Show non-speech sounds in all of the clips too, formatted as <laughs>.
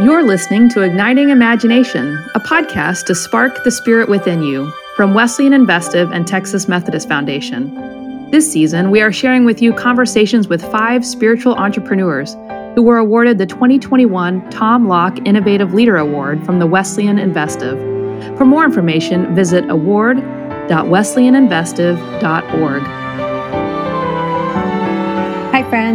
You're listening to Igniting Imagination, a podcast to spark the spirit within you from Wesleyan Investive and Texas Methodist Foundation. This season, we are sharing with you conversations with five spiritual entrepreneurs who were awarded the 2021 Tom Locke Innovative Leader Award from the Wesleyan Investive. For more information, visit award.wesleyaninvestive.org.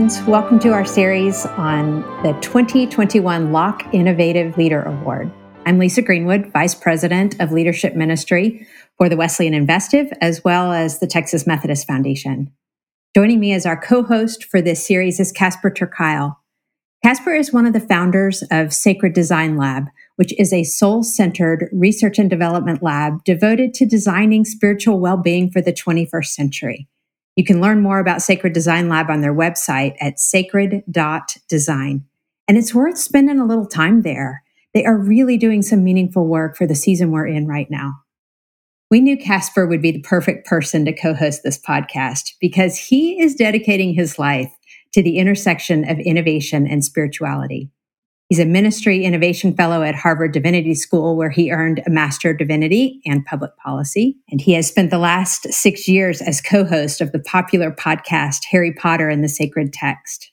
friends. Welcome to our series on the 2021 Locke Innovative Leader Award. I'm Lisa Greenwood, Vice President of Leadership Ministry for the Wesleyan Investive, as well as the Texas Methodist Foundation. Joining me as our co host for this series is Casper ter Kuile. Casper is one of the founders of Sacred Design Lab, which is a soul centered research and development lab devoted to designing spiritual well being for the 21st century. You can learn more about Sacred Design Lab on their website at sacred.design. And it's worth spending a little time there. They are really doing some meaningful work for the season we're in right now. We knew Casper would be the perfect person to co host this podcast because he is dedicating his life to the intersection of innovation and spirituality. He's a ministry innovation fellow at Harvard Divinity School, where he earned a Master of Divinity and Public Policy. And he has spent the last six years as co host of the popular podcast Harry Potter and the Sacred Text.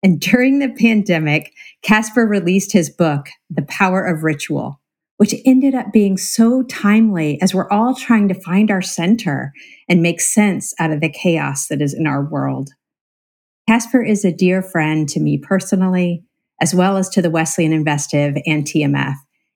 And during the pandemic, Casper released his book, The Power of Ritual, which ended up being so timely as we're all trying to find our center and make sense out of the chaos that is in our world. Casper is a dear friend to me personally as well as to the Wesleyan Investive and TMF,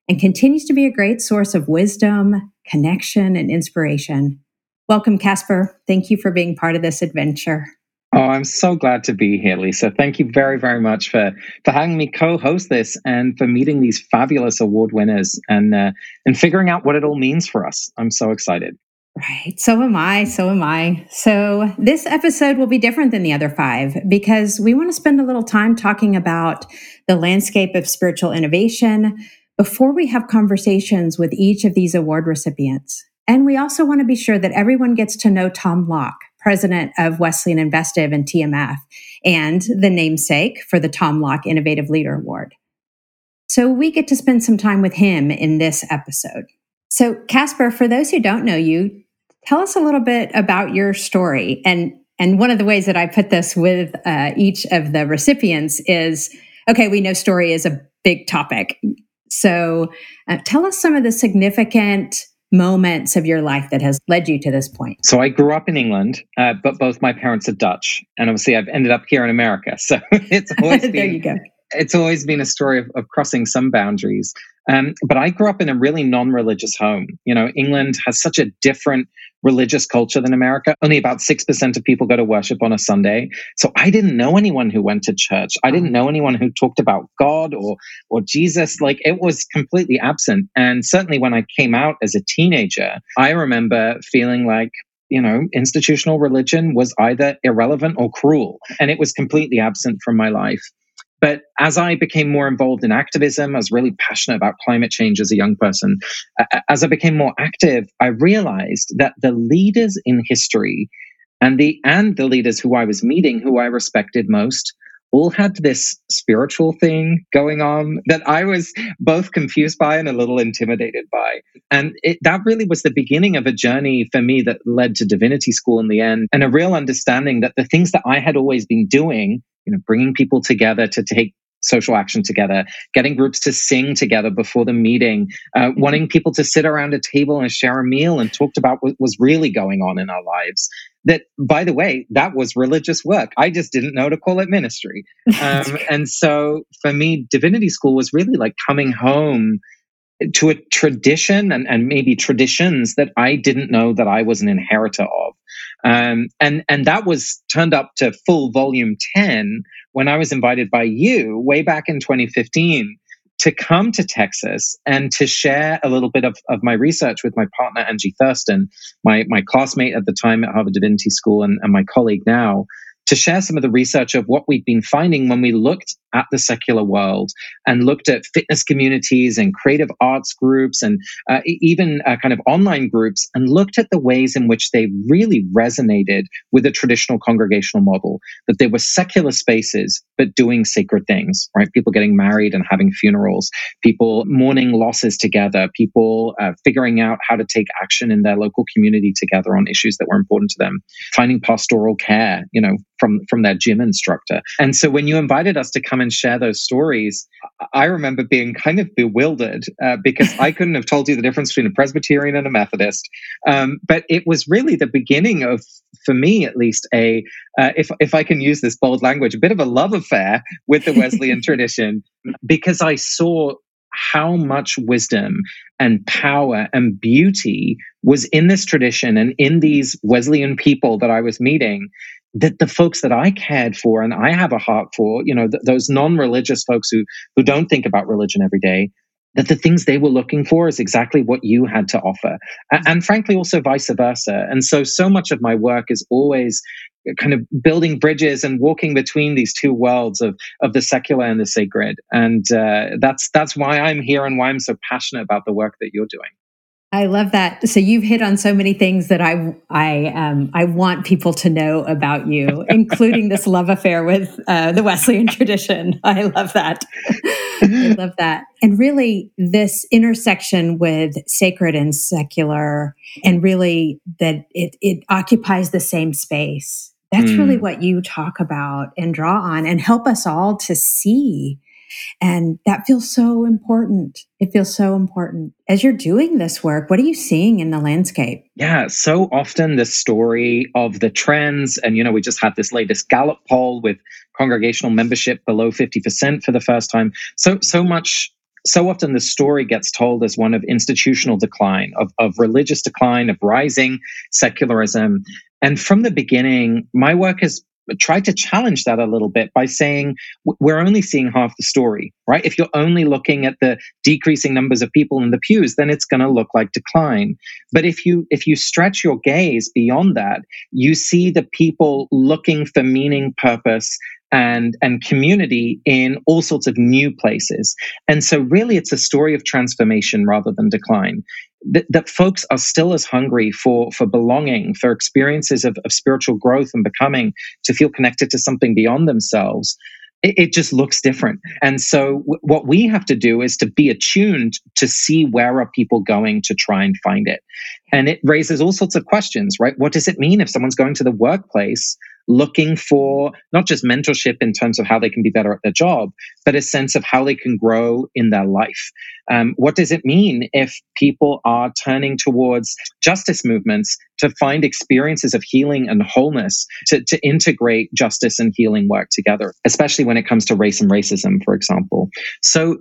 and continues to be a great source of wisdom, connection, and inspiration. Welcome, Casper. Thank you for being part of this adventure. Oh, I'm so glad to be here, Lisa. Thank you very, very much for for having me co-host this and for meeting these fabulous award winners and uh, and figuring out what it all means for us. I'm so excited. Right. So am I. So am I. So this episode will be different than the other five because we want to spend a little time talking about the landscape of spiritual innovation before we have conversations with each of these award recipients. And we also want to be sure that everyone gets to know Tom Locke, president of Wesleyan Investive and TMF, and the namesake for the Tom Locke Innovative Leader Award. So we get to spend some time with him in this episode. So, Casper, for those who don't know you, Tell us a little bit about your story. And, and one of the ways that I put this with uh, each of the recipients is okay, we know story is a big topic. So uh, tell us some of the significant moments of your life that has led you to this point? So I grew up in England, uh, but both my parents are Dutch, and obviously I've ended up here in America. <laughs> So it's <laughs> always there been, you go. It's always been a story of, of crossing some boundaries. Um, but I grew up in a really non-religious home. You know, England has such a different religious culture than America. Only about 6% of people go to worship on a Sunday. So I didn't know anyone who went to church. I didn't know anyone who talked about God or or Jesus. Like it was completely absent. And certainly when I came out as a teenager, I remember feeling like you know, institutional religion was either irrelevant or cruel, and it was completely absent from my life. But as I became more involved in activism, I was really passionate about climate change as a young person. As I became more active, I realized that the leaders in history and the and the leaders who I was meeting, who I respected most, all had this spiritual thing going on that I was both confused by and a little intimidated by. And it, that really was the beginning of a journey for me that led to divinity school in the end and a real understanding that the things that I had always been doing you know, bringing people together to take social action together, getting groups to sing together before the meeting, uh, mm-hmm. wanting people to sit around a table and share a meal and talked about what was really going on in our lives. That, by the way, that was religious work. I just didn't know to call it ministry. <laughs> Um, and so for me, divinity school was really like coming home to a tradition and, and maybe traditions that I didn't know that I was an inheritor of. Um, and and that was turned up to full volume 10 when I was invited by you way back in 2015 to come to Texas and to share a little bit of, of my research with my partner Angie Thurston, my my classmate at the time at Harvard Divinity School and, and my colleague now, to share some of the research of what we've been finding when we looked at the secular world and looked at fitness communities and creative arts groups and uh, even uh, kind of online groups and looked at the ways in which they really resonated with the traditional congregational model that they were secular spaces but doing sacred things right? People getting married and having funerals people mourning losses together people uh, figuring out how to take action in their local community together on issues that were important to them finding pastoral care you know from from their gym instructor. And so when you invited us to come and share those stories i remember being kind of bewildered uh, because i couldn't have told you the difference between a presbyterian and a methodist. Um, but it was really the beginning of for me at least a uh, if if i can use this bold language a bit of a love affair with the wesleyan <laughs> tradition because i saw how much wisdom and power and beauty was in this tradition and in these Wesleyan people that I was meeting that the folks that I cared for and I have a heart for, you know, th- those non-religious folks who who don't think about religion every day, that the things they were looking for is exactly what you had to offer. And, and frankly, also vice versa. And so, so much of my work is always kind of building bridges and walking between these two worlds of of the secular and the sacred and uh, that's that's why i'm here and why i'm so passionate about the work that you're doing I love that. So you've hit on so many things that I I um, I want people to know about you, <laughs> including this love affair with uh, the Wesleyan tradition. <laughs> I love that. I love that, and really this intersection with sacred and secular, and really that it it occupies the same space. That's mm. really what you talk about and draw on, and help us all to see and that feels so important. It feels so important. As you're doing this work, what are you seeing in the landscape? Yeah, so often the story of the trends, and you know, we just had this latest Gallup poll with congregational membership below 50% for the first time. So, so much so often the story gets told as one of institutional decline, of, of religious decline, of rising secularism. And from the beginning, my work has tried to challenge that a little bit by saying we're only seeing half the story, right? If you're only looking at the decreasing numbers of people in the pews, then it's going to look like decline. But if you if you stretch your gaze beyond that, you see the people looking for meaning, purpose, and and community in all sorts of new places and so really it's a story of transformation rather than decline that, that folks are still as hungry for for belonging for experiences of, of spiritual growth and becoming to feel connected to something beyond themselves it, it just looks different. And so w- what we have to do is to be attuned to see where are people going to try and find it and it raises all sorts of questions right what does it mean if someone's going to the workplace looking for not just mentorship in terms of how they can be better at their job, but a sense of how they can grow in their life. Um, what does it mean if people are turning towards justice movements to find experiences of healing and wholeness to, to integrate justice and healing work together, especially when it comes to race and racism, for example? So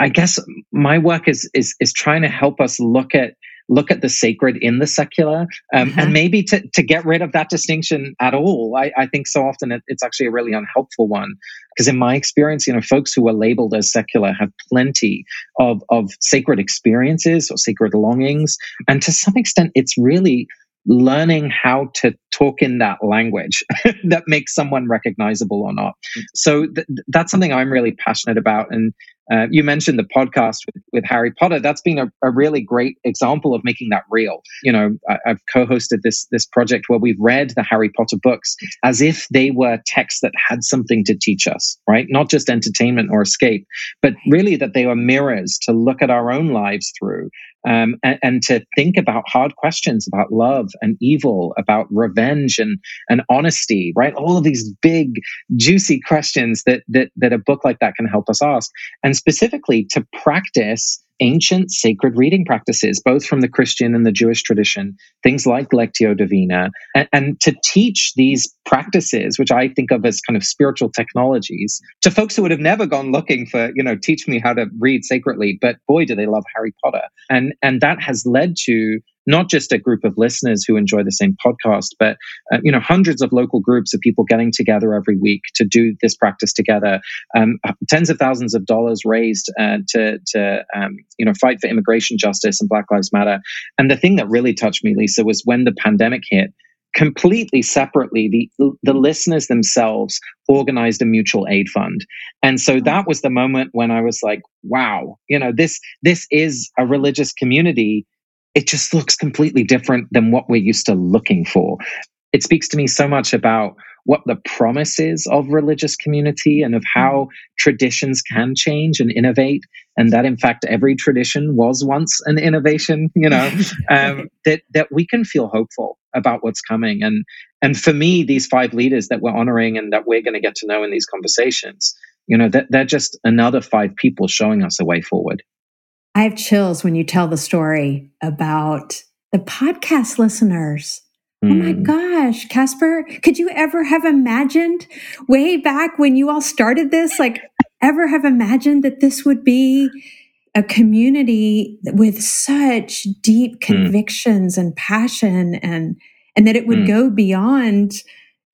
I guess my work is is is trying to help us look at look at the sacred in the secular um, uh-huh. and maybe to, to get rid of that distinction at all I, I think so often it, it's actually a really unhelpful one because in my experience you know folks who are labeled as secular have plenty of, of sacred experiences or sacred longings and to some extent it's really learning how to talk in that language <laughs> that makes someone recognizable or not. So th- that's something I'm really passionate about. And uh, you mentioned the podcast with, with, Harry Potter. That's been a, a, really great example of making that real. You know, I, have co-hosted this this project where we've read the Harry Potter books as if they were texts that had something to teach us, right? Not just entertainment or escape, but really that they were mirrors to look at our own lives through um, and, and, to think about hard questions about love and evil, about revenge and, and honesty, right? All of these big, juicy questions that, that, that a book like that can help us ask. And specifically to practice ancient sacred reading practices, both from the Christian and the Jewish tradition, things like Lectio Divina, and, and, to teach these practices, which I think of as kind of spiritual technologies, to folks who would have never gone looking for, you know, teach me how to read sacredly, but boy, do they love Harry Potter. And and that has led to not just a group of listeners who enjoy the same podcast, but uh, you know hundreds of local groups of people getting together every week to do this practice together. Um, uh, tens of thousands of dollars raised uh, to to um, you know fight for immigration justice and Black Lives Matter. And the thing that really touched me, Lisa, was when the pandemic hit completely separately, the, the listeners themselves organized a mutual aid fund. And so that was the moment when I was like, wow, you know, this, this is a religious community. It just looks completely different than what we're used to looking for. It speaks to me so much about what the promise is of religious community and of how traditions can change and innovate and that in fact every tradition was once an innovation <laughs> you know <laughs> um, that that we can feel hopeful about what's coming and and for me these five leaders that we're honoring and that we're going to get to know in these conversations you know that they're just another five people showing us a way forward i have chills when you tell the story about the podcast listeners Oh my hmm. gosh, Casper, could you ever have imagined way back when you all started this, like ever have imagined that this would be a community with such deep hmm. convictions mm. and passion and and that it would mm. go beyond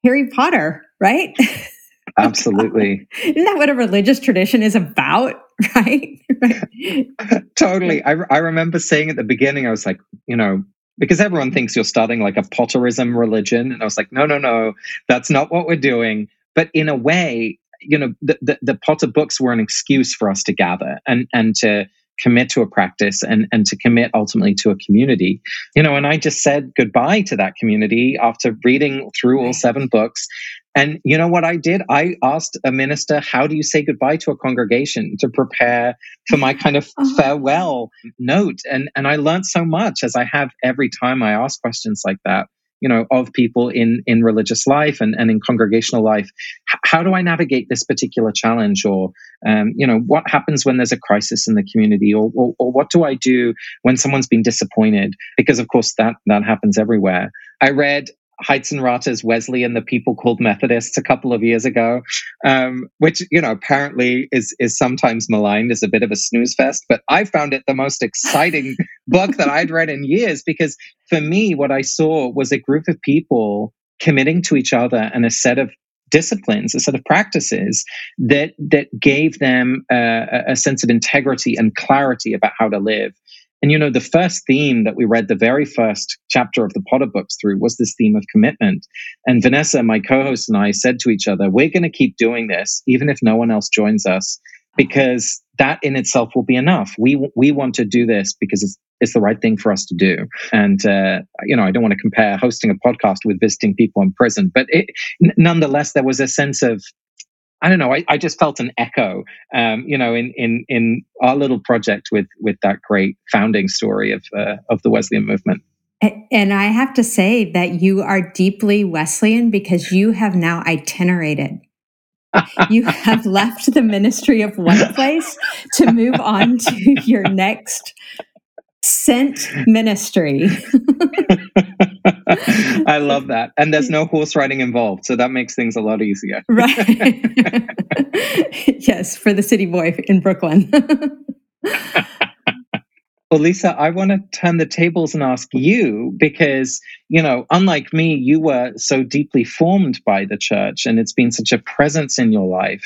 Harry Potter, right? <laughs> Absolutely. Isn't that what a religious tradition is about? <laughs> Right. <laughs> totally. I, I remember saying at the beginning, I was like, you know, because everyone thinks you're starting like a Potterism religion. And I was like, no, no, no, that's not what we're doing. But in a way, you know, the, the, the Potter books were an excuse for us to gather and, and to commit to a practice and, and to commit ultimately to a community. You know, and I just said goodbye to that community after reading through all seven books. And you know what I did? I asked a minister, how do you say goodbye to a congregation to prepare for my kind of oh. farewell note? And and I learned so much as I have every time I ask questions like that you know of people in in religious life and, and in congregational life H- how do i navigate this particular challenge? Or um, you know what happens when there's a crisis in the community? Or, or, or what do i do when someone's been disappointed? Because of course that that happens everywhere. I read Heitzen Wesley and the People Called Methodists a couple of years ago, um, which you know apparently is is sometimes maligned as a bit of a snooze fest. But I found it the most exciting <laughs> book that I'd read in years because for me, what I saw was a group of people committing to each other and a set of disciplines, a set of practices that that gave them uh, a sense of integrity and clarity about how to live. And you know, the first theme that we read the very first chapter of the Potter books through was this theme of commitment. And Vanessa, my co-host, and I said to each other, we're going to keep doing this, even if no one else joins us, because that in itself will be enough. We we want to do this because it's it's the right thing for us to do. And uh, you know, I don't want to compare hosting a podcast with visiting people in prison, but it, n- nonetheless, there was a sense of I don't know. I, I just felt an echo, um, you know, in in in our little project with with that great founding story of uh, of the Wesleyan movement. And I have to say that you are deeply Wesleyan because you have now itinerated. <laughs> you have left the ministry of one place to move on to your next sent ministry. <laughs> I love that. And there's no horse riding involved. So that makes things a lot easier. right. <laughs> yes, for the city boy in Brooklyn. <laughs> well, Lisa, I want to turn the tables and ask you because, you know, unlike me, you were so deeply formed by the church and it's been such a presence in your life.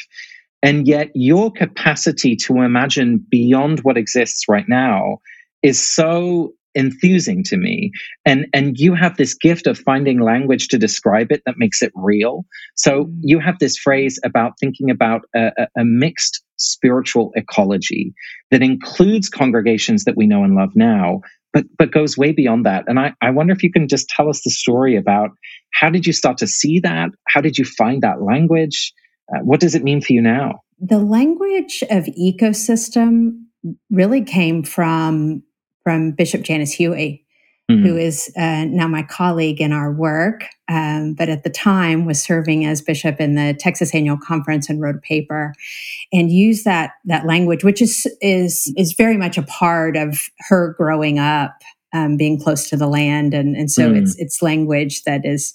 And yet, your capacity to imagine beyond what exists right now is so enthusing to me. And and you have this gift of finding language to describe it that makes it real. So mm. you have this phrase about thinking about a, a, mixed spiritual ecology that includes congregations that we know and love now but but goes way beyond that. And i i wonder if you can just tell us the story about how did you start to see that? How did you find that language? Uh, what does it mean for you now? The language of ecosystem really came from from Bishop Janice Huie, mm-hmm. who is uh, now my colleague in our work, um, but at the time was serving as bishop in the Texas Annual Conference and wrote a paper and used that that language, which is is is very much a part of her growing up, um, being close to the land, and and so mm. it's it's language that is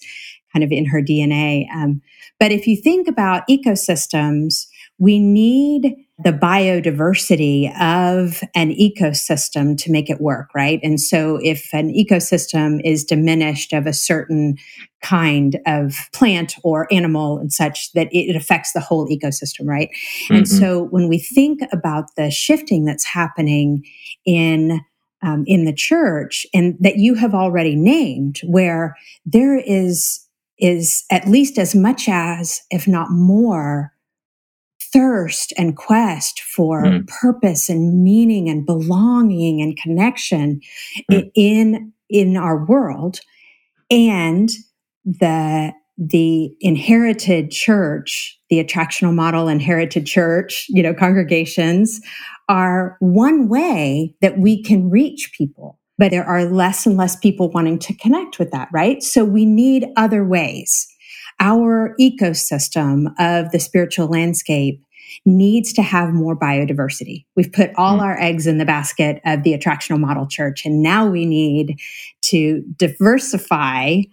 kind of in her DNA. Um, but if you think about ecosystems, we need the biodiversity of an ecosystem to make it work, right? And so if an ecosystem is diminished of a certain kind of plant or animal and such that it affects the whole ecosystem, right? Mm-hmm. And so when we think about the shifting that's happening in um, in the church and that you have already named, where there is is at least as much as, if not more, thirst and quest for mm. purpose and meaning and belonging and connection mm. in in our world and the the inherited church the attractional model inherited church you know congregations are one way that we can reach people but there are less and less people wanting to connect with that right so we need other ways our ecosystem of the spiritual landscape needs to have more biodiversity. We've put all mm. our eggs in the basket of the attractional model church, and now we need to diversify mm.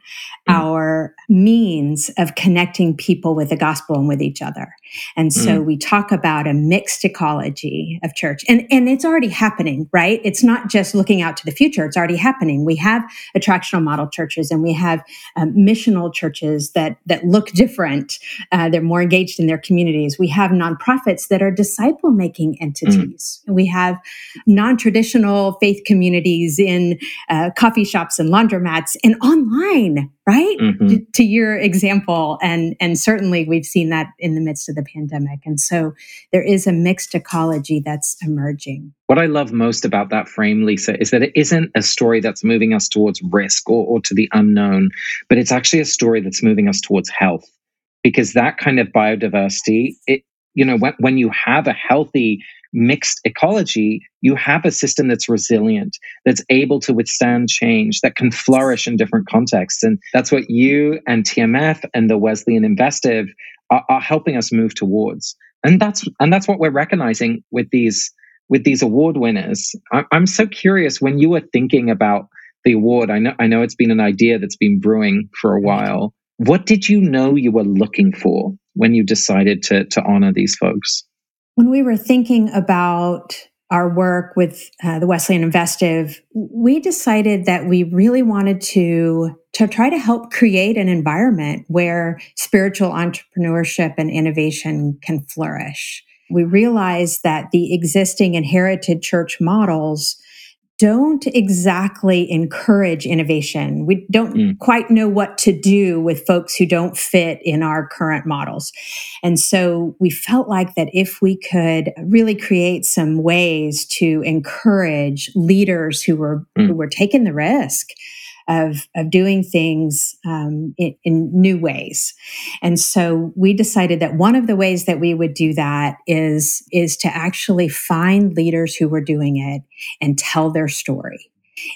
our means of connecting people with the gospel and with each other. And so mm. we talk about a mixed ecology of church. And, and it's already happening, right? It's not just looking out to the future, it's already happening. We have attractional model churches and we have um, missional churches that, that look different. Uh, they're more engaged in their communities. We have nonprofits that are disciple making mm. entities. Mm. We have non traditional faith communities in uh, coffee shops and laundromats and online right? Mm-hmm. to your example and and certainly we've seen that in the midst of the pandemic. And so there is a mixed ecology that's emerging. What i love most about that frame lisa is that it isn't a story that's moving us towards risk or, or to the unknown but it's actually a story that's moving us towards health because that kind of biodiversity it you know when, when you have a healthy mixed ecology, you have a system that's resilient, that's able to withstand change, that can flourish in different contexts. And that's what you and TMF and the Wesleyan Investive are, are helping us move towards. And that's and that's what we're recognizing with these with these award winners. I, I'm so curious when you were thinking about the award. I know I know it's been an idea that's been brewing for a mm-hmm. while. What did you know you were looking for when you decided to to honor these folks? When we were thinking about our work with uh, the Wesleyan Investive, we decided that we really wanted to to try to help create an environment where spiritual entrepreneurship and innovation can flourish. We realized that the existing inherited church models don't exactly encourage innovation. We don't mm. quite know what to do with folks who don't fit in our current models. And so we felt like that if we could really create some ways to encourage leaders who were mm. who were taking the risk of, of doing things um, in, in, new ways. And so we decided that one of the ways that we would do that is, is to actually find leaders who were doing it and tell their story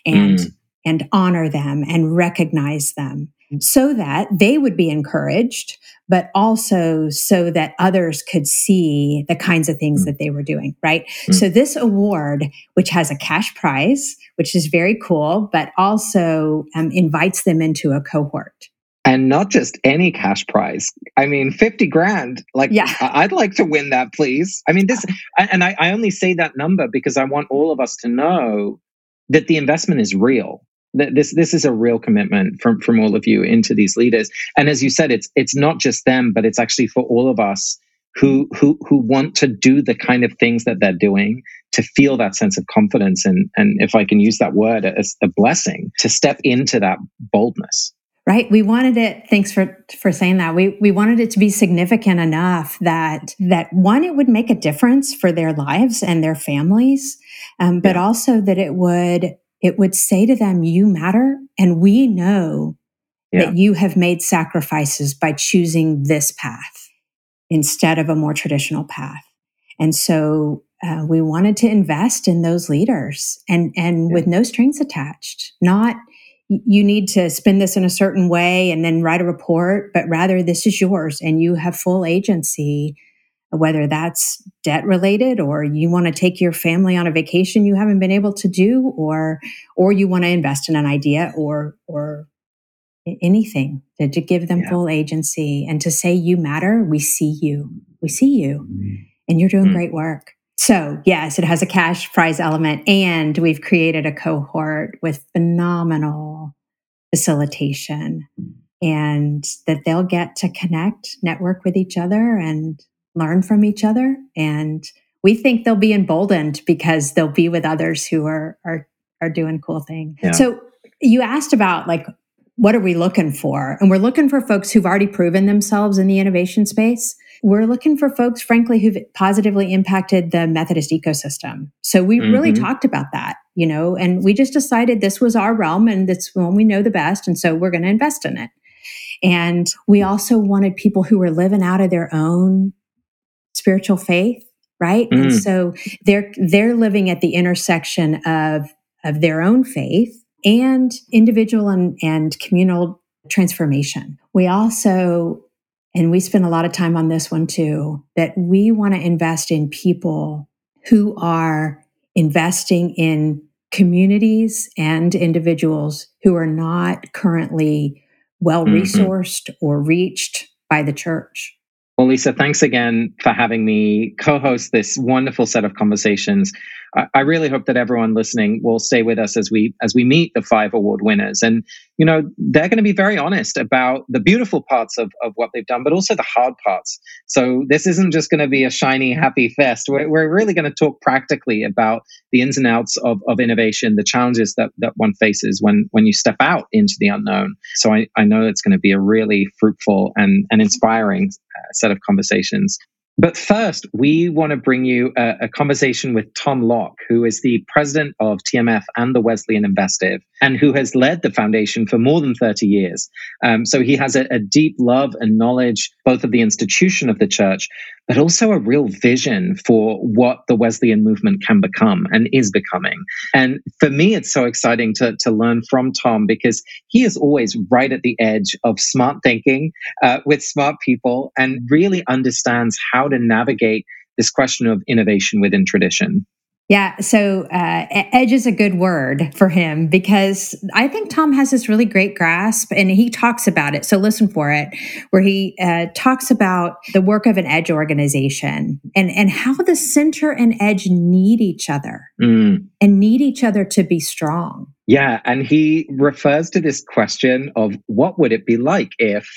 and, mm. and honor them and recognize them so that they would be encouraged, but also so that others could see the kinds of things mm. that they were doing, right? Mm. So, this award, which has a cash prize, which is very cool, but also um, invites them into a cohort. And not just any cash prize. I mean, 50 grand. Like, yeah. I'd like to win that, please. I mean, this, <laughs> and I, I only say that number because I want all of us to know that the investment is real this this is a real commitment from from all of you into these leaders. And as you said it's it's not just them but it's actually for all of us who who who want to do the kind of things that they're doing to feel that sense of confidence. And and if i can use that word as a blessing to step into that boldness. Right? We wanted it thanks for for saying that. We we wanted it to be significant enough that that one it would make a difference for their lives and their families um, but yeah. also that it would it would say to them, You matter. And we know yeah. that you have made sacrifices by choosing this path instead of a more traditional path. And so uh, we wanted to invest in those leaders and, and yeah. with no strings attached, not you need to spend this in a certain way and then write a report, but rather this is yours and you have full agency whether that's debt related or you want to take your family on a vacation you haven't been able to do or or you want to invest in an idea or or anything to, to give them yeah. full agency and to say you matter we see you we see you mm-hmm. and you're doing mm-hmm. great work so yes it has a cash prize element and we've created a cohort with phenomenal facilitation and that they'll get to connect network with each other and learn from each other. And we think they'll be emboldened because they'll be with others who are, are, are doing cool things. Yeah. So you asked about like what are we looking for? And we're looking for folks who've already proven themselves in the innovation space. We're looking for folks, frankly, who've positively impacted the Methodist ecosystem. So we mm-hmm. really talked about that, you know, and we just decided this was our realm and that's one we know the best. And so we're going to invest in it. And we also wanted people who were living out of their own spiritual faith, right? Mm. And so they're they're living at the intersection of of their own faith and individual and, and communal transformation. We also and we spend a lot of time on this one too that we want to invest in people who are investing in communities and individuals who are not currently well mm-hmm. resourced mm-hmm. or reached by the church. Well, Lisa, thanks again for having me co host this wonderful set of conversations. I really hope that everyone listening will stay with us as we as we meet the five award winners. And you know, they're going to be very honest about the beautiful parts of, of what they've done, but also the hard parts. So this isn't just going to be a shiny, happy fest. We're, we're really going to talk practically about the ins and outs of, of innovation, the challenges that, that one faces when when you step out into the unknown. So I, I know it's going to be a really fruitful and, and inspiring uh, set of conversations. But first, we want to bring you a, a, conversation with Tom Locke, who is the president of TMF and the Wesleyan Investive, and who has led the foundation for more than 30 years. Um, so he has a, a deep love and knowledge both of the institution of the church, but also a real vision for what the Wesleyan movement can become and is becoming. And for me, it's so exciting to, to learn from Tom because he is always right at the edge of smart thinking uh, with smart people and really understands how to navigate this question of innovation within tradition. Yeah, so uh, edge is a good word for him because I think Tom has this really great grasp and he talks about it. So listen for it, where he uh, talks about the work of an edge organization and, and how the center and edge need each other mm. and need each other to be strong. Yeah, and he refers to this question of what would it be like if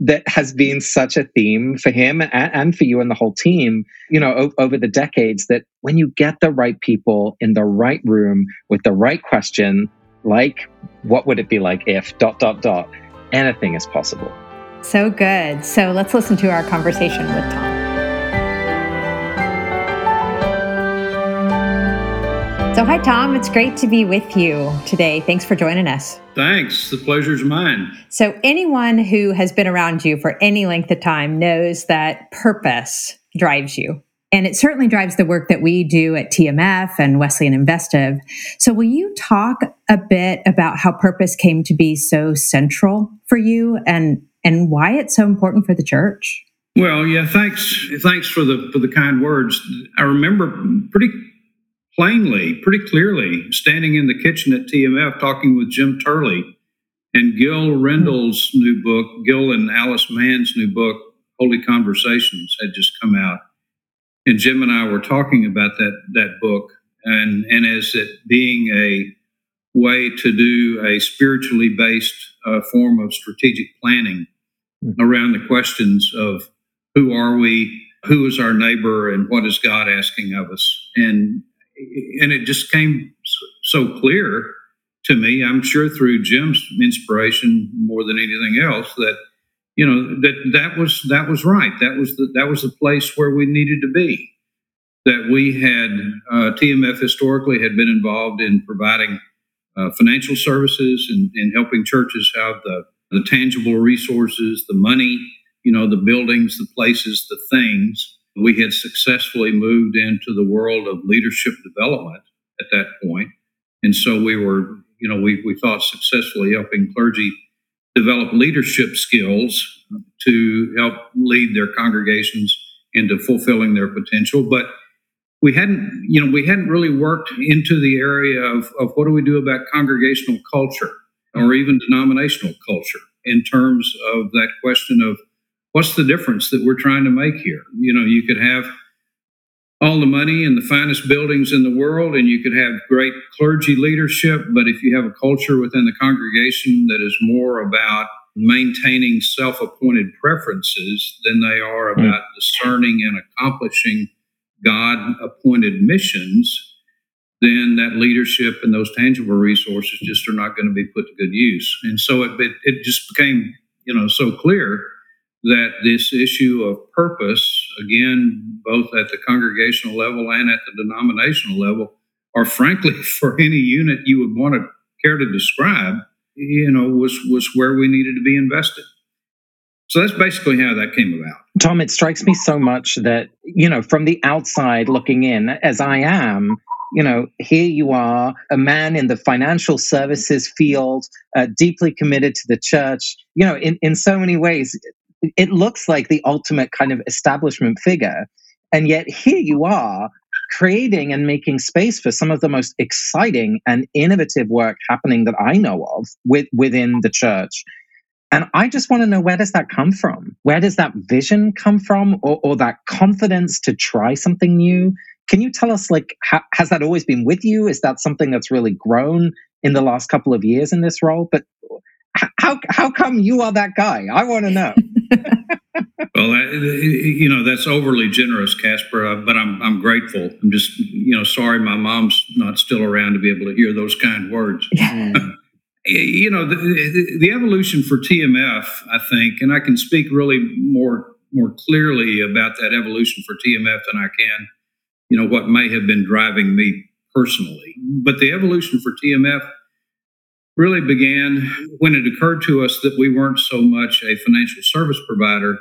that has been such a theme for him and, and for you and the whole team, you know, o- over the decades that when you get the right people in the right room with the right question, like, what would it be like if dot, dot, dot, anything is possible. So good. So let's listen to our conversation with Tom. Hi, Tom. It's great to be with you today. Thanks for joining us. Thanks. The pleasure's mine. So, anyone who has been around you for any length of time knows that purpose drives you. And it certainly drives the work that we do at TMF and Wesleyan Investive. So, will you talk a bit about how purpose came to be so central for you and, and why it's so important for the church? Well, yeah, thanks. Thanks for the for the kind words. I remember pretty plainly, pretty clearly, standing in the kitchen at TMF talking with Jim Turley and Gil Rendle's new book, Gil and Alice Mann's new book, Holy Conversations, had just come out. And Jim and I were talking about that that book and, and as it being a way to do a spiritually based uh, form of strategic planning mm-hmm. around the questions of who are we, who is our neighbor, and what is God asking of us. And and it just came so clear to me. I'm sure through Jim's inspiration more than anything else that you know that that was that was right. That was the that was the place where we needed to be. That we had uh, TMF historically had been involved in providing uh, financial services and, and helping churches have the the tangible resources, the money, you know, the buildings, the places, the things we had successfully moved into the world of leadership development at that point. And so we were, you know, we, we thought successfully helping clergy develop leadership skills to help lead their congregations into fulfilling their potential. But we hadn't, you know, we hadn't really worked into the area of, of what do we do about congregational culture or even denominational culture in terms of that question of what's the difference that we're trying to make here? You know, you could have all the money and the finest buildings in the world, and you could have great clergy leadership, but if you have a culture within the congregation that is more about maintaining self appointed preferences than they are hmm. about discerning and accomplishing God appointed missions, then that leadership and those tangible resources just are not going to be put to good use. And so it, it, it just became, you know, so clear that this issue of purpose, again, both at the congregational level and at the denominational level, or frankly, <laughs> for any unit you would want to care to describe, you know, was was where we needed to be invested. So that's basically how that came about. Tom, it strikes me so much that, you know, from the outside looking in, as I am, you know, here you are, a man in the financial services field, uh, deeply committed to the church. You know, in, in so many ways, it looks like the ultimate kind of establishment figure. And yet here you are creating and making space for some of the most exciting and innovative work happening that I know of with, within the church. And I just want to know where does that come from? Where does that vision come from or, or that confidence to try something new? Can you tell us, like, has that always been with you? Is that something that's really grown in the last couple of years in this role? But how, how come you are that guy? I want to know. <laughs> well, you know that's overly generous, Casper. Uh, but I'm I'm grateful. I'm just you know sorry my mom's not still around to be able to hear those kind words. <laughs> you know the, the, the evolution for TMF, I think, and I can speak really more more clearly about that evolution for TMF than I can, you know, what may have been driving me personally. But the evolution for TMF really began when it occurred to us that we weren't so much a financial service provider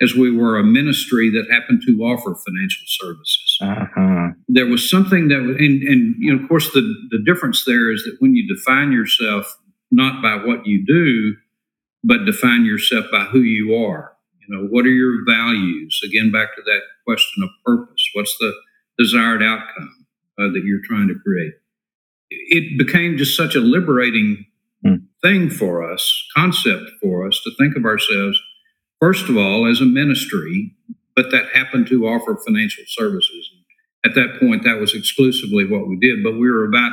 as we were a ministry that happened to offer financial services. Uh-huh. There was something that, and, and you know, of course, the, the difference there is that when you define yourself not by what you do, but define yourself by who you are. You know, what are your values? Again, back to that question of purpose. What's the desired outcome uh, that you're trying to create? it became just such a liberating mm. thing for us, concept for us to think of ourselves, first of all, as a ministry, but that happened to offer financial services. At that point, that was exclusively what we did, but we were about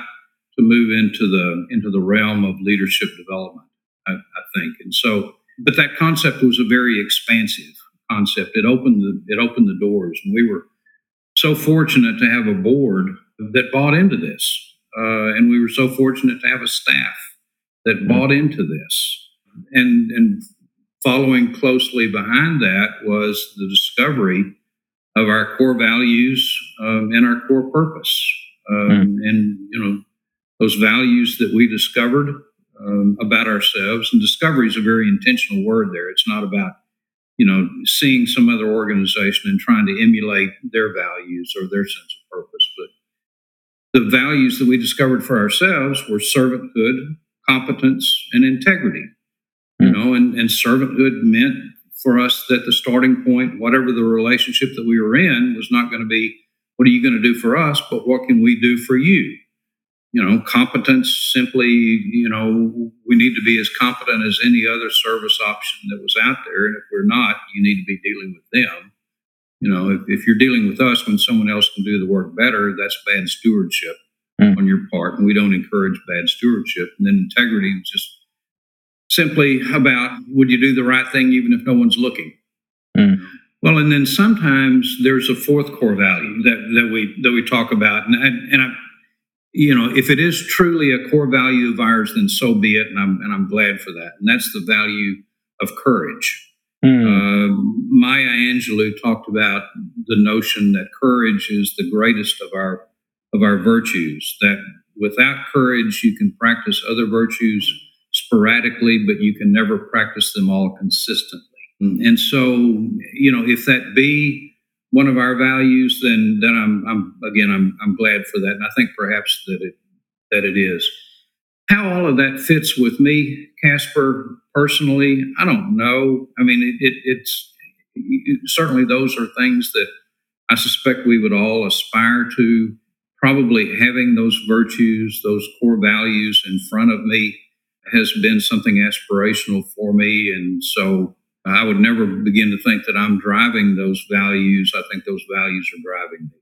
to move into the into the realm of leadership development, I, I think. And so, but that concept was a very expansive concept. It opened the it opened the doors, and we were so fortunate to have a board that bought into this uh, and we were so fortunate to have a staff that bought into this. And, and following closely behind that was the discovery of our core values um, and our core purpose. Um, mm. And, you know, those values that we discovered um, about ourselves, and discovery is a very intentional word there. It's not about, you know, seeing some other organization and trying to emulate their values or their sense of purpose, but the values that we discovered for ourselves were servanthood, competence, and integrity. Mm. You hmm. know, and, and servanthood meant for us that the starting point, whatever the relationship that we were in, was not going to be, what are you going to do for us, but what can we do for you? You know, competence simply, you know, we need to be as competent as any other service option that was out there. And if we're not, you need to be dealing with them. You know, if, if you're dealing with us when someone else can do the work better, that's bad stewardship mm. on your part. And we don't encourage bad stewardship. And then integrity is just simply about would you do the right thing even if no one's looking? Mm. Well, and then sometimes there's a fourth core value that, that we that we talk about, and and, and I, you know, if it is truly a core value of ours, then so be it, and I'm and I'm glad for that. And that's the value of courage. Mm. Uh, Maya Angelou talked about the notion that courage is the greatest of our of our virtues. That without courage, you can practice other virtues sporadically, but you can never practice them all consistently. Mm. And so, you know, if that be one of our values, then then I'm, I'm again I'm I'm glad for that, and I think perhaps that it that it is. How all of that fits with me, Casper, personally, I don't know. I mean, it, it, it's it, certainly those are things that I suspect we would all aspire to. Probably having those virtues, those core values in front of me has been something aspirational for me. And so I would never begin to think that I'm driving those values. I think those values are driving me.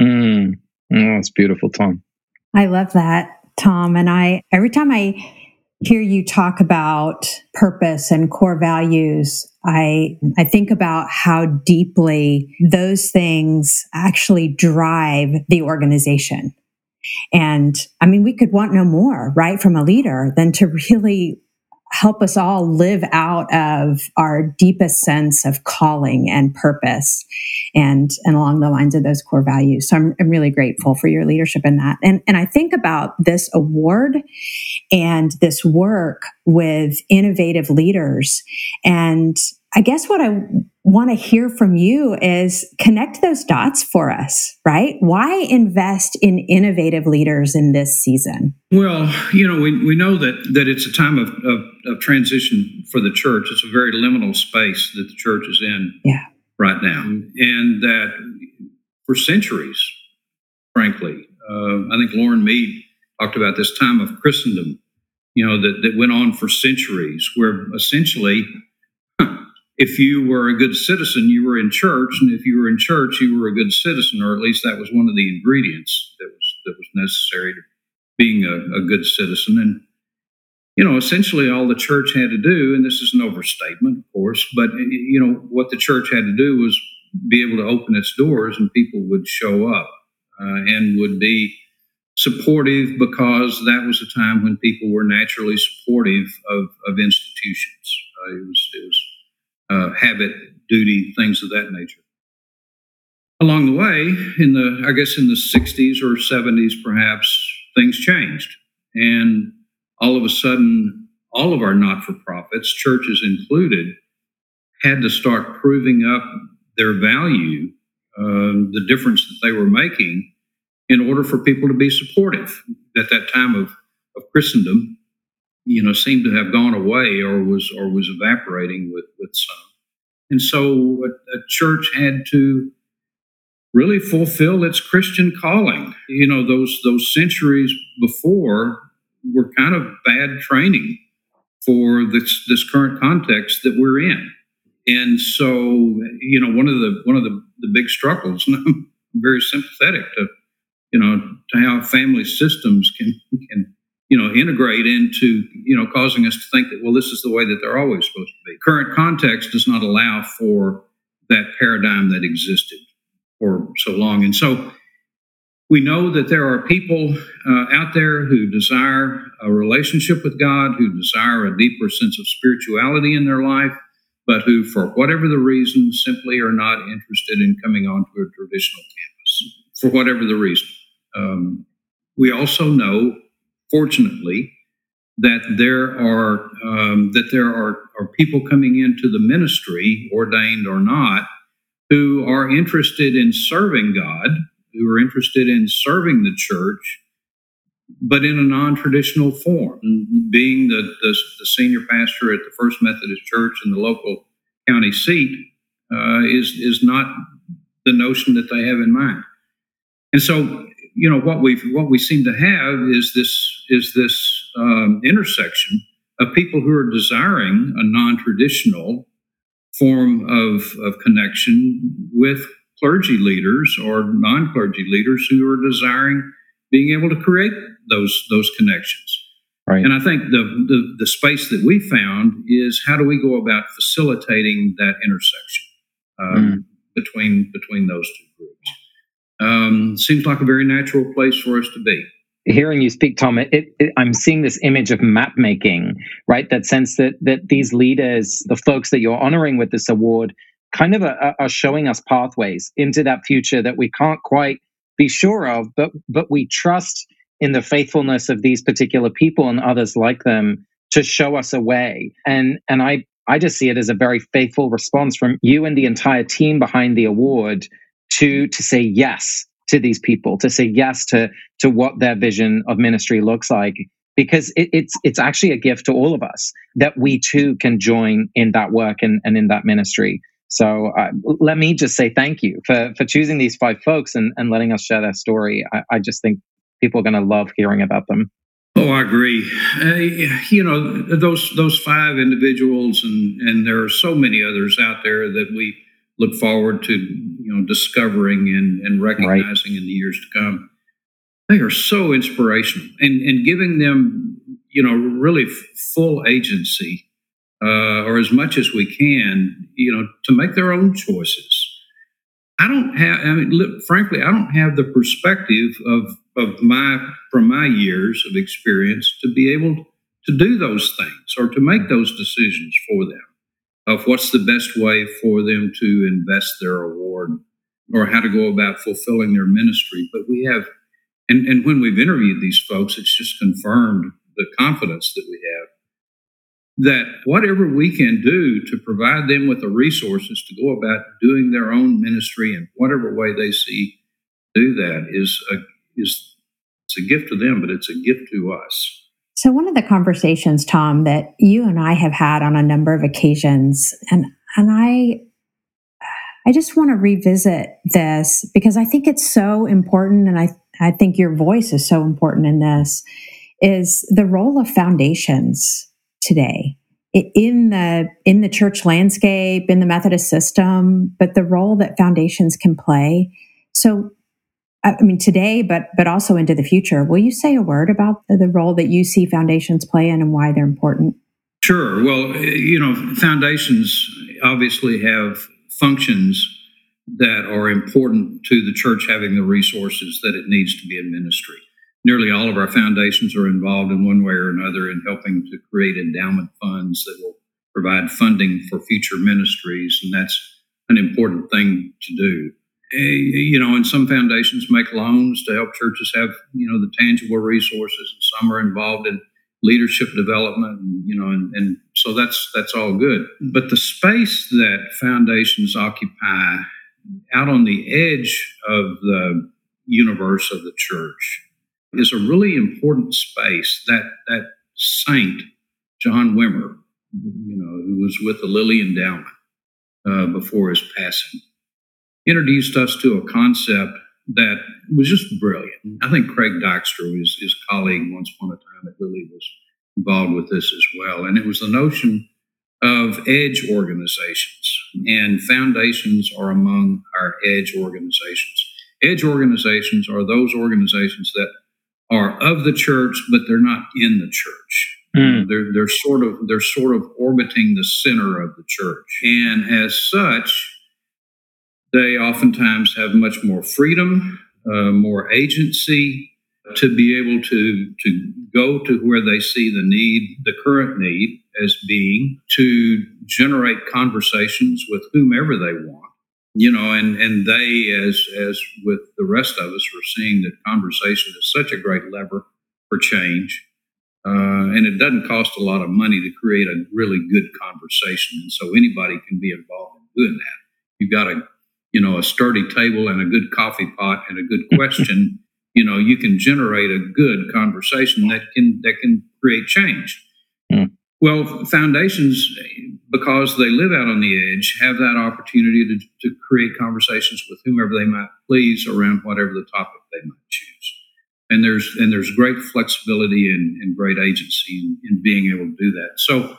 Mm. Oh, that's beautiful, Tom. I love that. Tom. And I, every time I hear you talk about purpose and core values, I, I think about how deeply those things actually drive the organization. And I mean, we could want no more, right, from a leader than to really help us all live out of our deepest sense of calling and purpose and and along the lines of those core values. So i'm, I'm really grateful for your leadership in that. And and i think about this award and this work with innovative leaders and I guess what I want to hear from you is connect those dots for us, right? Why invest in innovative leaders in this season? Well, you know, we, we know that, that it's a time of, of, of transition for the church. It's a very liminal space that the church is in yeah. right now. And that for centuries, frankly, uh, I think Loren Mead talked about this time of Christendom, you know, that, that went on for centuries, where essentially if you were a good citizen, you were in church, and if you were in church, you were a good citizen, or at least that was one of the ingredients that was that was necessary to being a, a good citizen. And you know, essentially, all the church had to do, and this is an overstatement, of course, but you know what the church had to do was be able to open its doors, and people would show up uh, and would be supportive because that was a time when people were naturally supportive of, of institutions. Uh, it was it was uh, habit, duty, things of that nature. Along the way, in the I guess in the 60s or 70s, perhaps things changed, and all of a sudden, all of our not-for-profits, churches included, had to start proving up their value, uh, the difference that they were making, in order for people to be supportive. At that time of, of Christendom, you know seemed to have gone away or was or was evaporating with with some. And so a, a church had to really fulfill its christian calling. You know those those centuries before were kind of bad training for this this current context that we're in. And so you know one of the one of the, the big struggles <laughs> and i'm very sympathetic to you know to how family systems can can you know, integrate into, you know, causing us to think that, well, this is the way that they're always supposed to be. Current context does not allow for that paradigm that existed for so long. And so we know that there are people uh, out there who desire a relationship with God, who desire a deeper sense of spirituality in their life, but who, for whatever the reason, simply are not interested in coming onto a traditional campus, for whatever the reason. Um, we also know fortunately, that there are um, that there are, are people coming into the ministry, ordained or not, who are interested in serving God, who are interested in serving the church, but in a non-traditional form. Being the, the, the senior pastor at the First Methodist Church in the local county seat uh, is is not the notion that they have in mind. And so you know what we what we seem to have is this is this um, intersection of people who are desiring a non-traditional form of, of connection with clergy leaders or non-clergy leaders who are desiring being able to create those those connections right and i think the, the the space that we found is how do we go about facilitating that intersection um, mm. between between those two groups um, seems like a very natural place for us to be. Hearing you speak, Tom, it, it, I'm seeing this image of map making, right? That sense that that these leaders, the folks that you're honoring with this award, kind of are, are showing us pathways into that future that we can't quite be sure of, but but we trust in the faithfulness of these particular people and others like them to show us a way. And and I I just see it as a very faithful response from you and the entire team behind the award to to say yes to these people, to say yes to to what their vision of ministry looks like, because it, it's it's actually a gift to all of us that we too can join in that work and, and in that ministry. So uh, let me just say thank you for for choosing these five folks and, and letting us share their story. I, I just think people are going to love hearing about them. Oh, I agree. Uh, you know those those five individuals, and and there are so many others out there that we look forward to you know discovering and, and recognizing right. in the years to come. They are so inspirational, and and giving them you know really full agency, uh, or as much as we can, you know, to make their own choices. I don't have. I mean, look, frankly, I don't have the perspective of of my from my years of experience to be able to do those things or to make those decisions for them of what's the best way for them to invest their award or how to go about fulfilling their ministry. But we have, and, and when we've interviewed these folks, it's just confirmed the confidence that we have that whatever we can do to provide them with the resources to go about doing their own ministry in whatever way they see do that is a, is it's a gift to them, but it's a gift to us. So, one of the conversations, Tom, that you and I have had on a number of occasions, and and I, I just want to revisit this because I think it's so important, and I I think your voice is so important in this, is the role of foundations today in the in the church landscape in the methodist system but the role that foundations can play. So I mean, today, but but also into the future. Will you say a word about the, the role that you see foundations play in and why they're important? Sure. Well, you know, foundations obviously have functions that are important to the church having the resources that it needs to be in ministry. Nearly all of our foundations are involved in one way or another in helping to create endowment funds that will provide funding for future ministries, and that's an important thing to do. You know, and some foundations make loans to help churches have, you know, the tangible resources, and some are involved in leadership development, and, you know, and, and so that's that's all good. But the space that foundations occupy out on the edge of the universe of the church is a really important space. That that saint, John Wimmer, you know, who was with the Lilly Endowment uh, before his passing introduced us to a concept that was just brilliant. I think Craig Dykstra, his, his colleague once upon a time at Lilly, was involved with this as well. And it was the notion of edge organizations, and foundations are among our edge organizations. Edge organizations are those organizations that are of the church, but they're not in the church. Mm. They're, they're sort of they're sort of orbiting the center of the church, and as such, they oftentimes have much more freedom, uh, more agency to be able to, to go to where they see the need, the current need as being, to generate conversations with whomever they want. You know, and, and they, as as with the rest of us, are seeing that conversation is such a great lever for change. Uh, and it doesn't cost a lot of money to create a really good conversation. And so anybody can be involved in doing that. You've got to you know, a sturdy table and a good coffee pot and a good <laughs> question, you know, you can generate a good conversation that can that can create change. Mm. Well, foundations, because they live out on the edge, have that opportunity to, to create conversations with whomever they might please around whatever the topic they might choose. And there's and there's great flexibility and, and great agency in, in being able to do that. So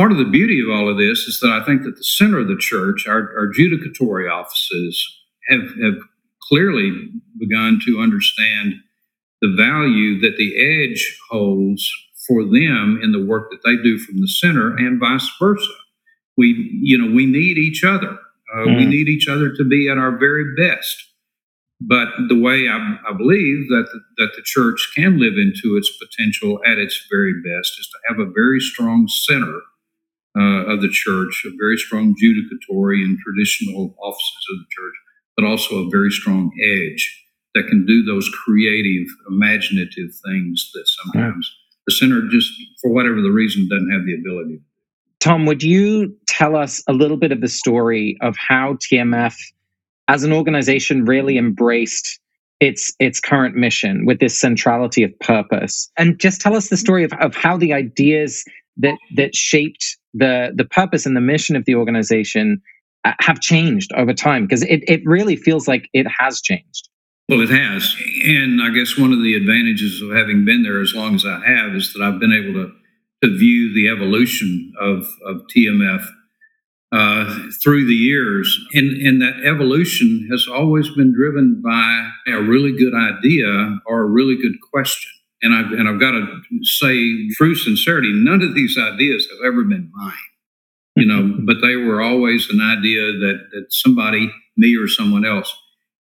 part of the beauty of all of this is that I think that the center of the church, our, our judicatory offices, have, have clearly begun to understand the value that the edge holds for them in the work that they do from the center and vice versa. We, you know, we need each other. Uh, mm. We need each other to be at our very best. But the way I, I believe that the, that the church can live into its potential at its very best is to have a very strong center uh, of the church, a very strong judicatory and traditional offices of the church, but also a very strong edge that can do those creative, imaginative things that sometimes the center just, for whatever the reason, doesn't have the ability. Tom, would you tell us a little bit of the story of how TMF, as an organization, really embraced its its current mission with this centrality of purpose, and just tell us the story of, of how the ideas that that shaped the the purpose and the mission of the organization uh, have changed over time because it, it really feels like it has changed. Well it has. And i guess one of the advantages of having been there as long as i have is that i've been able to to view the evolution of of tmf uh, through the years. And and that evolution has always been driven by a really good idea or a really good question and I've, and I've got to say, true sincerity, none of these ideas have ever been mine. you know, <laughs> but they were always an idea that that somebody, me or someone else,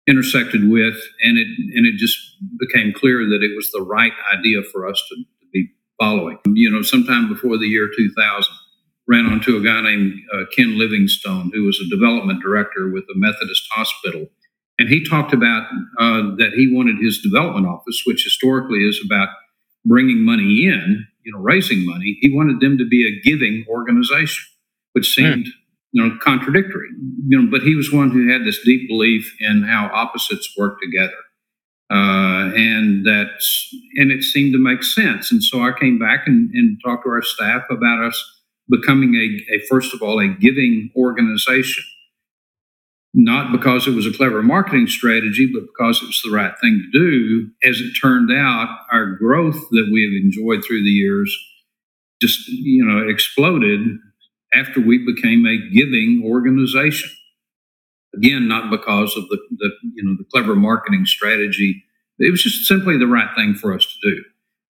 intersected with, and it and it just became clear that it was the right idea for us to, to be following. You know, sometime before the year 2000, ran onto a guy named uh, Ken Livingstone, who was a development director with a Methodist hospital. And he talked about uh, that he wanted his development office, which historically is about bringing money in, you know, raising money. He wanted them to be a giving organization, which hmm. seemed, mm. you know, contradictory. You know, but he was one who had this deep belief in how opposites work together. Uh, and that's and it seemed to make sense. And so I came back and, and talked to our staff about us becoming a, a first of all a giving organization not because it was a clever marketing strategy, but because it was the right thing to do. As it turned out, our growth that we have enjoyed through the years just, you know, exploded after we became a giving organization. Again, not because of the, the you know the clever marketing strategy. It was just simply the right thing for us to do.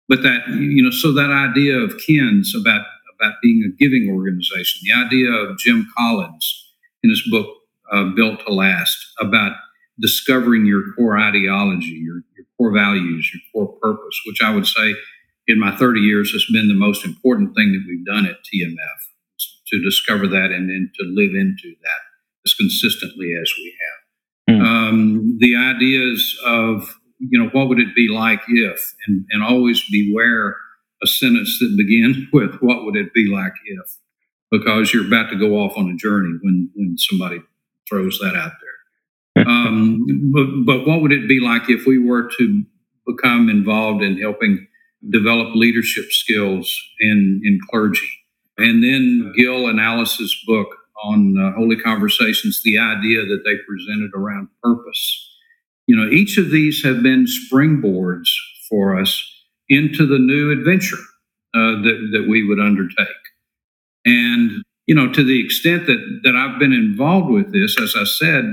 But that you know, so that idea of Ken's about about being a giving organization. The idea of Jim Collins in his book uh, Built to Last about discovering your core ideology, your, your core values, your core purpose, which I would say in my 30 years has been the most important thing that we've done at TMF to discover that and then to live into that as consistently as we have. Mm. Um, the ideas of, you know, what would it be like if, and, and always beware a sentence that begins <laughs> with "What would it be like if?" Because you're about to go off on a journey when when somebody throws that out there. <laughs> um, but but what would it be like if we were to become involved in helping develop leadership skills in in clergy? And then Gil and Alice's book on uh, Holy Conversations, the idea that they presented around purpose. You know, each of these have been springboards for us into the new adventure uh, that, that we would undertake. And, you know, to the extent that, that I've been involved with this, as I said,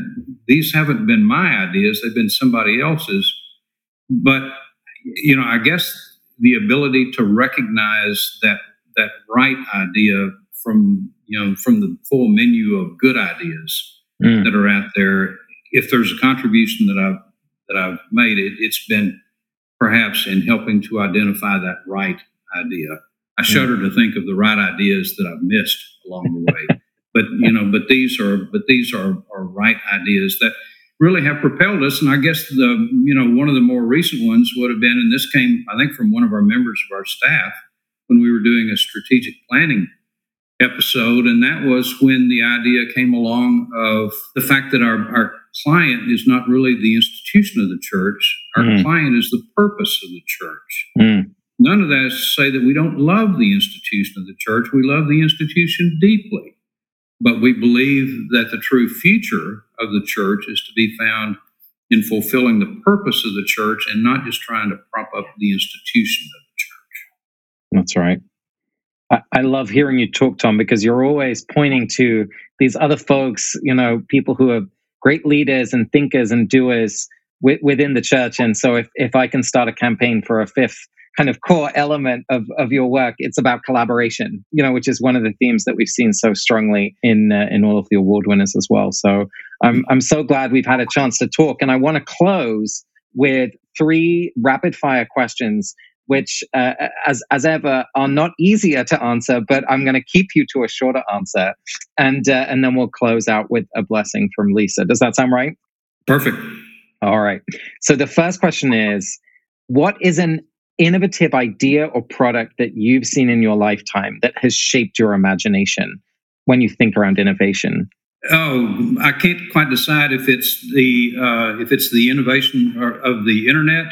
these haven't been my ideas, they've been somebody else's. But, you know, I guess the ability to recognize that that right idea from you know from the full menu of good ideas mm. that are out there if there's a contribution that i've that i've made it, it's been perhaps in helping to identify that right idea. I hmm. shudder to think of the right ideas that I've missed along the way. but you know, but these are but these are are right ideas that really have propelled us. And I guess the you know one of the more recent ones would have been, and this came I think from one of our members of our staff when we were doing a strategic planning episode, and that was when the idea came along of the fact that our, our client is not really the institution of the church. Our mm. client is the purpose of the church. Mm. None of that is to say that we don't love the institution of the church. We love the institution deeply. But we believe that the true future of the church is to be found in fulfilling the purpose of the church and not just trying to prop up the institution of the church. That's right. I, love hearing you talk, Tom, because you're always pointing to these other folks, you know, people who are great leaders and thinkers and doers w- within the church. And so if, if I can start a campaign for a fifth kind of core element of, of your work, it's about collaboration, you know, which is one of the themes that we've seen so strongly in uh, in all of the award winners as well. So I'm I'm so glad we've had a chance to talk, and I want to close with three rapid fire questions which, uh, as as ever, are not easier to answer. But I'm going to keep you to a shorter answer, and uh, and then we'll close out with a blessing from Lisa. Does that sound right? Perfect. All right. So the first question is, what is an innovative idea or product that you've seen in your lifetime that has shaped your imagination when you think around innovation? Oh, I can't quite decide if it's the uh, if it's the innovation of the internet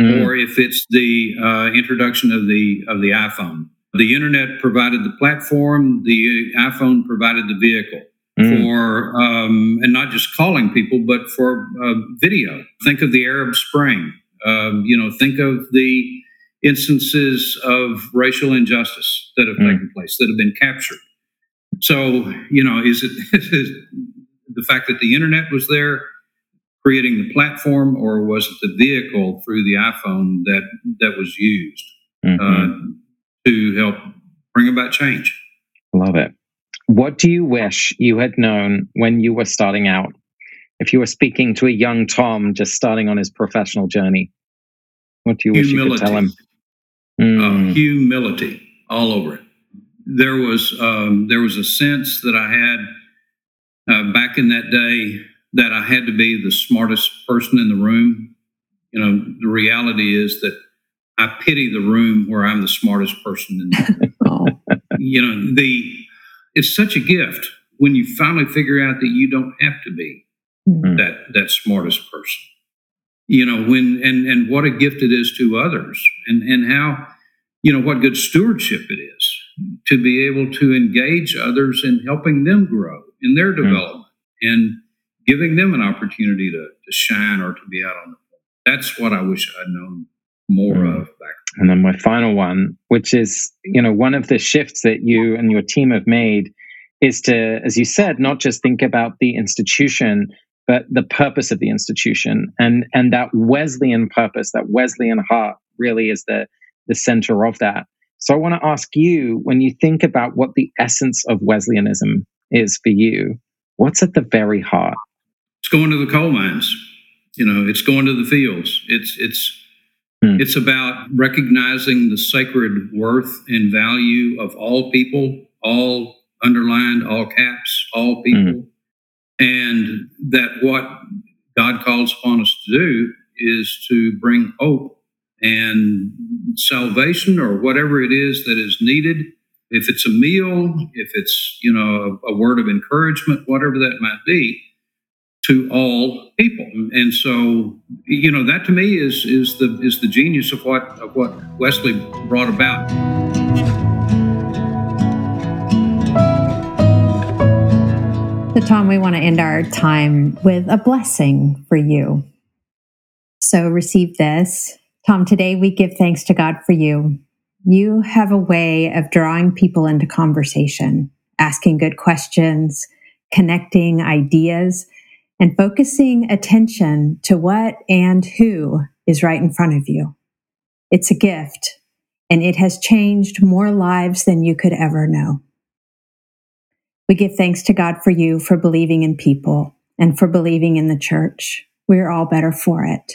mm. or if it's the uh, introduction of the of the iPhone. The internet provided the platform, the iPhone provided the vehicle mm. for, um, and not just calling people, but for uh, video. Think of the Arab Spring. Um, you know, think of the instances of racial injustice that have mm. taken place, that have been captured. So, you know, is it <laughs> is the fact that the internet was there creating the platform, or was it the vehicle through the iPhone that that was used mm-hmm. uh, to help bring about change? Love it. what do you wish you had known when you were starting out? If you were speaking to a young Tom just starting on his professional journey, what do you wish humility. you could tell him? Mm. Uh, humility all over it. There was um, there was a sense that I had uh, back in that day that I had to be the smartest person in the room. You know, the reality is that I pity the room where I'm the smartest person in the room. <laughs> You know, the it's such a gift when you finally figure out that you don't have to be mm-hmm. that that smartest person. You know, when and and what a gift it is to others and and how you know what good stewardship it is to be able to engage others in helping them grow in their mm-hmm. development mm-hmm. and giving them an opportunity to, to shine or to be out on the floor. That's what I wish I'd known more mm. of back. then. And then my final one, which is, you know, one of the shifts that you and your team have made is to, as you said, not just think about the institution, but the purpose of the institution and and that Wesleyan purpose, that Wesleyan heart really is the the center of that. So I want to ask you, when you think about what the essence of Wesleyanism is for you, what's at the very heart? It's going to the coal mines. You know, it's going to the fields. It's it's Hmm. It's about recognizing the sacred worth and value of all people, all underlined, all caps, all people, hmm. And that what God calls upon us to do is to bring hope and salvation or whatever it is that is needed. If it's a meal, if it's, you know, a, a word of encouragement, whatever that might be, to all people. And so, you know, that to me is is the is the genius of what of what Wesley brought about. So, Tom, we want to end our time with a blessing for you. So, receive this. Tom, today we give thanks to God for you. You have a way of drawing people into conversation, asking good questions, connecting ideas and focusing attention to what and who is right in front of you. It's a gift, and it has changed more lives than you could ever know. We give thanks to God for you for believing in people and for believing in the church. We're all better for it.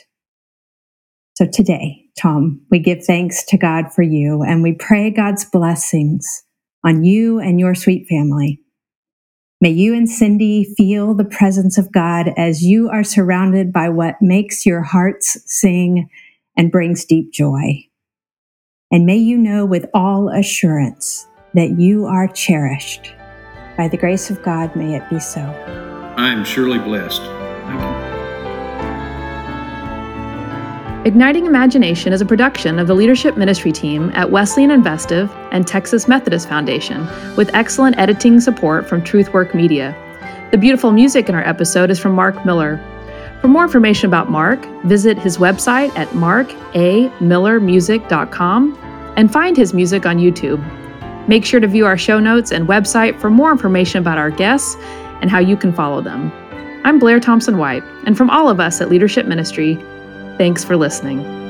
So today, Tom, we give thanks to God for you and we pray God's blessings on you and your sweet family. May you and Cindy feel the presence of God as you are surrounded by what makes your hearts sing and brings deep joy. And may you know with all assurance that you are cherished. By the grace of God, may it be so. I am surely blessed. Thank you. Igniting Imagination is a production of the leadership ministry team at Wesleyan Investive and Texas Methodist Foundation, with excellent editing support from Truthwork Media. The beautiful music in our episode is from Mark Miller. For more information about Mark, visit his website at markamillermusic.com and find his music on YouTube. Make sure to view our show notes and website for more information about our guests and how you can follow them. I'm Blair Thompson White, and from all of us at Leadership Ministry, Thanks for listening.